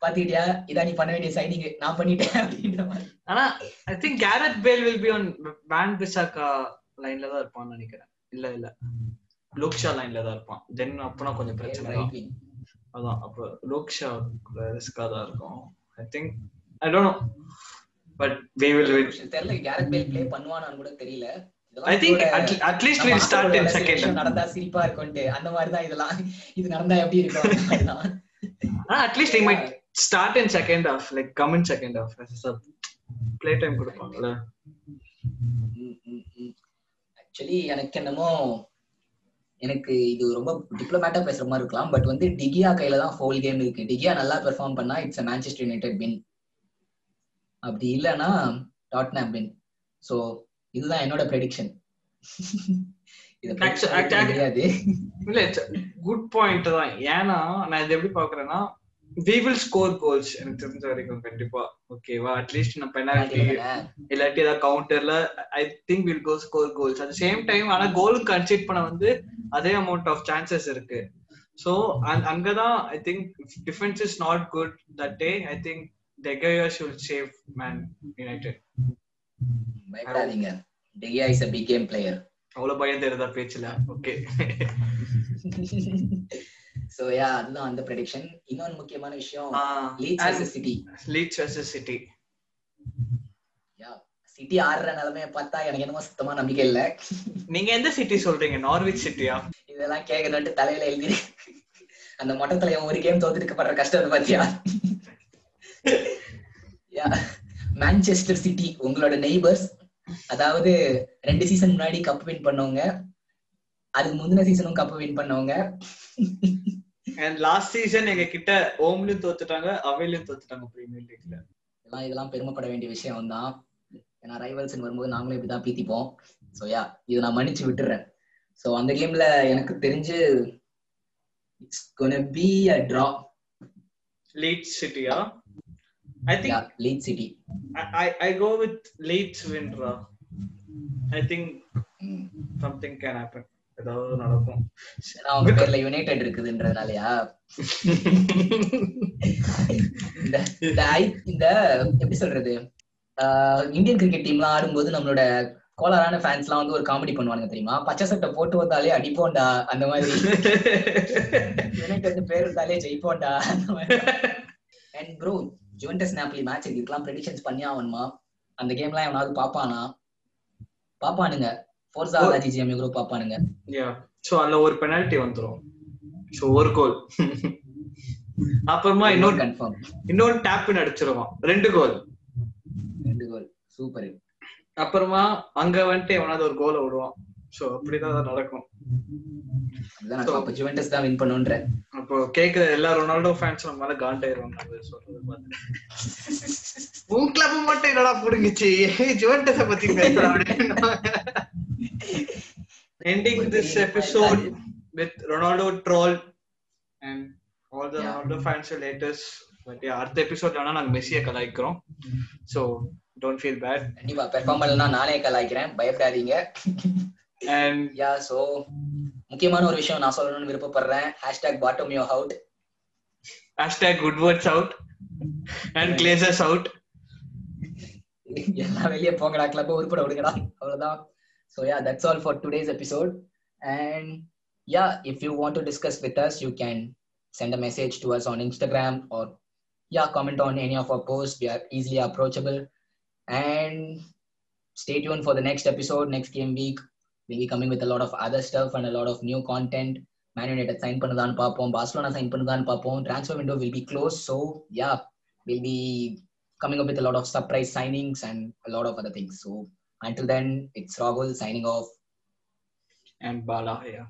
பாத்துக்கிட்டியா இதான் நீ பண்ண வேண்டிய சைனிங் நான் பண்ணிட்டேன் அப்படின்ற மாதிரி. ஆனா I think Gareth Bale will be on Wan Bissaka லைன்ல தான் இருப்பான்னு நினைக்கிறேன். இல்ல இல்ல. லோக்ஷா லைன்ல தான் இருப்பான். தென் அப்பனா கொஞ்சம் பிரச்சனை அதான். அப்ப லோக்ஷா ரிஸ்கா தான் இருக்கும். I think I don't know but will win தெரியல கேரட் பேல் ப்ளே பண்ணுவானான்னு கூட தெரியல. i think கூட at, at least நம்ம we'll start in ஆஸ்திரேலியால சில second. விஷயம் நடந்தா சிரிப்பா இருக்கும்ட்டு. அந்த மாதிரி தான் இதெல்லாம். இது நடந்தா எப்படி இருக்கும் அந்த மாதிரி தான். ah, at least they might start in second half like come in actually எனக்கு என்னமோ எனக்கு இது ரொம்ப டிப்ளமேட்டா பேசுற மாதிரி இருக்கலாம். பட் வந்து டிகியா கையில தான் ஃபோல் கேம் இருக்கு. டிகியா நல்லா பெர்ஃபார்ம் பண்ணா இட்ஸ் மேன்செஸ்டர் யுனைடெட் வின் அப்படி இல்லைன்னா டாட்னாம் வின் சோ இதுதான் என்னோட ப்ரெடிக்ஷன் குட் பாயிண்ட் தான். ஏன்னா நான் இது எப்படி பாக்குறேன்னா we will score goals எனக்கு தெரிஞ்ச வரைக்கும் கண்டிப்பா. ஓகேவா அட்லீஸ்ட் நம்ம பெனால்டி இல்லாட்டி ஏதாவது கவுண்டர்ல I think will go score goals at same time ஆனா கோலும் கன்சிட் பண்ண வந்து அதே அமௌண்ட் ஆஃப் சான்சஸ் இருக்கு. சோ அங்கதான் I think defence is not good that day I think De Gea should save Man பயப்படாதீங்க. De Gea a big game player. அவ்வளவு பயம் தெரியுதா பேச்சுல. ஓகே சோ யா அதுதான் அந்த ப்ரெடிக்ஷன் இன்னொன்னு முக்கியமான விஷயம் Leeds versus City Leeds versus City yeah City ஆடுற நிலைமைய பார்த்தா எனக்கு என்னமோ சுத்தமா நம்பிக்கை இல்ல. நீங்க எந்த சிட்டி சொல்றீங்க? நார்விச் சிட்டியா இதெல்லாம் கேட்கணும்ட்டு தலையில எழுதி அந்த மொட்டை தலைவன் ஒரு கேம் தோத்துட்டு படுற கஷ்டம் பாத்தியா? யா மான்செஸ்டர் சிட்டி உங்களோட நெய்பர்ஸ் அதாவது ரெண்டு சீசன் முன்னாடி கப் வின் பண்ணவங்க. அதுக்கு முந்தின சீசனும் கப் வின் பண்ணவங்க. அண்ட் லாஸ்ட் சீசன் எங்க கிட்ட ஓம்லயும் தோத்துட்டாங்க அவையிலும் தோத்துட்டாங்க பிரீமியர் லீக்ல இதெல்லாம் இதெல்லாம் பெருமைப்பட வேண்டிய விஷயம் தான் ஏன்னா ரைவல்ஸ் வரும்போது நாங்களும் இப்படிதான் பீத்திப்போம் சோ யா இதை நான் மன்னிச்சு விட்டுறேன். சோ அந்த கேம்ல எனக்கு தெரிஞ்சு it's gonna be a draw Leeds சிட்டியா I think Leeds City I I go with Leeds வின்ரா I think something can happen ஏதாவது நடக்கும். அவங்க பேர்ல யுனைடெட் இருக்குதுன்றதுனாலயா? இந்த இந்த எப்படி சொல்றது? ஆஹ் இந்தியன் கிரிக்கெட் டீம்லாம் ஆடும்போது நம்மளோட கோலாரான ஃபேன்ஸ் எல்லாம் வந்து ஒரு காமெடி பண்ணுவானுங்க தெரியுமா? பச்சை சட்டை போட்டு வந்தாலே அடிப்போண்டா அந்த மாதிரி. யுனைடெட் பேர் இருந்தாலே ஜெயிப்போண்டா and bro Juventus Napoli match இதுக்கெல்லாம் ப்ரெடிக்ஷன்ஸ் பண்ணி ஆகணுமா? அந்த கேம்லாம் எவனாவது பாப்பானா? பாப்பானுங்க. ஃபோர்ஸா ஜிஜிஎம் குரூப் பாப்பானுங்க யா சோ அதுல ஒரு பெனால்டி வந்துரும். சோ ஒரு கோல் அப்புறமா இன்னொரு கன்ஃபார்ம் இன்னொரு டேப் அடிச்சிருவான். ரெண்டு கோல் ரெண்டு கோல் சூப்பர் அப்புறமா அங்க வந்துட்டு எவனாவது ஒரு கோலை விடுவான். சோ அப்படிதான் நடக்கும். அப்ப ஜுவென்டஸ் தான் வின் பண்ணுன்ற. அப்போ கேக்குற எல்லா ரொனால்டோ ஃபேன்ஸ் நம்ம மேல காண்டாயிருவாங்க அது சொல்றது பார்த்து உன் கிளப் மட்டும் என்னடா புடுங்குச்சு? ஜுவென்டஸ பத்தி பேசுற அப்படின்னு. Ending this episode with Ronaldo troll and all the Yeah. Ronaldo fans will hate us. But yeah, அடுத்த எபிசோட் வேணா நாங்க மெஸ்ஸிய கலாய்க்கிறோம். ஸோ டோன்ட் ஃபீல் பேட் கண்டிப்பா பெர்ஃபார்ம் பண்ணலாம் நானே கலாய்க்கிறேன். பயப்படாதீங்க. அண்ட் யா சோ முக்கியமான ஒரு விஷயம் நான் சொல்லணும்னு விருப்பப்படுறேன். ஹேஷ்டாக் பாட்டம் யோ out hashtag Woodward out and Glazers out எல்லாம் வெளியே போங்கடா கிளப் உருப்பட விடுங்கடா. அவ்வளவுதான். So yeah that's all for today's episode and yeah if you want to discuss with us you can send a message to us on Instagram or yeah, comment on any of our posts. We are easily approachable. And stay tuned for the next episode, next game week. We'll be coming with a lot of other stuff and a lot of new content. Man United sign பண்ணதான் பார்ப்போம் Barcelona sign பண்ணதான் பார்ப்போம் transfer window will be closed so yeah we'll be coming up with a lot of surprise signings and a lot of other things so Until then, it's Rahul signing off. And Bala here.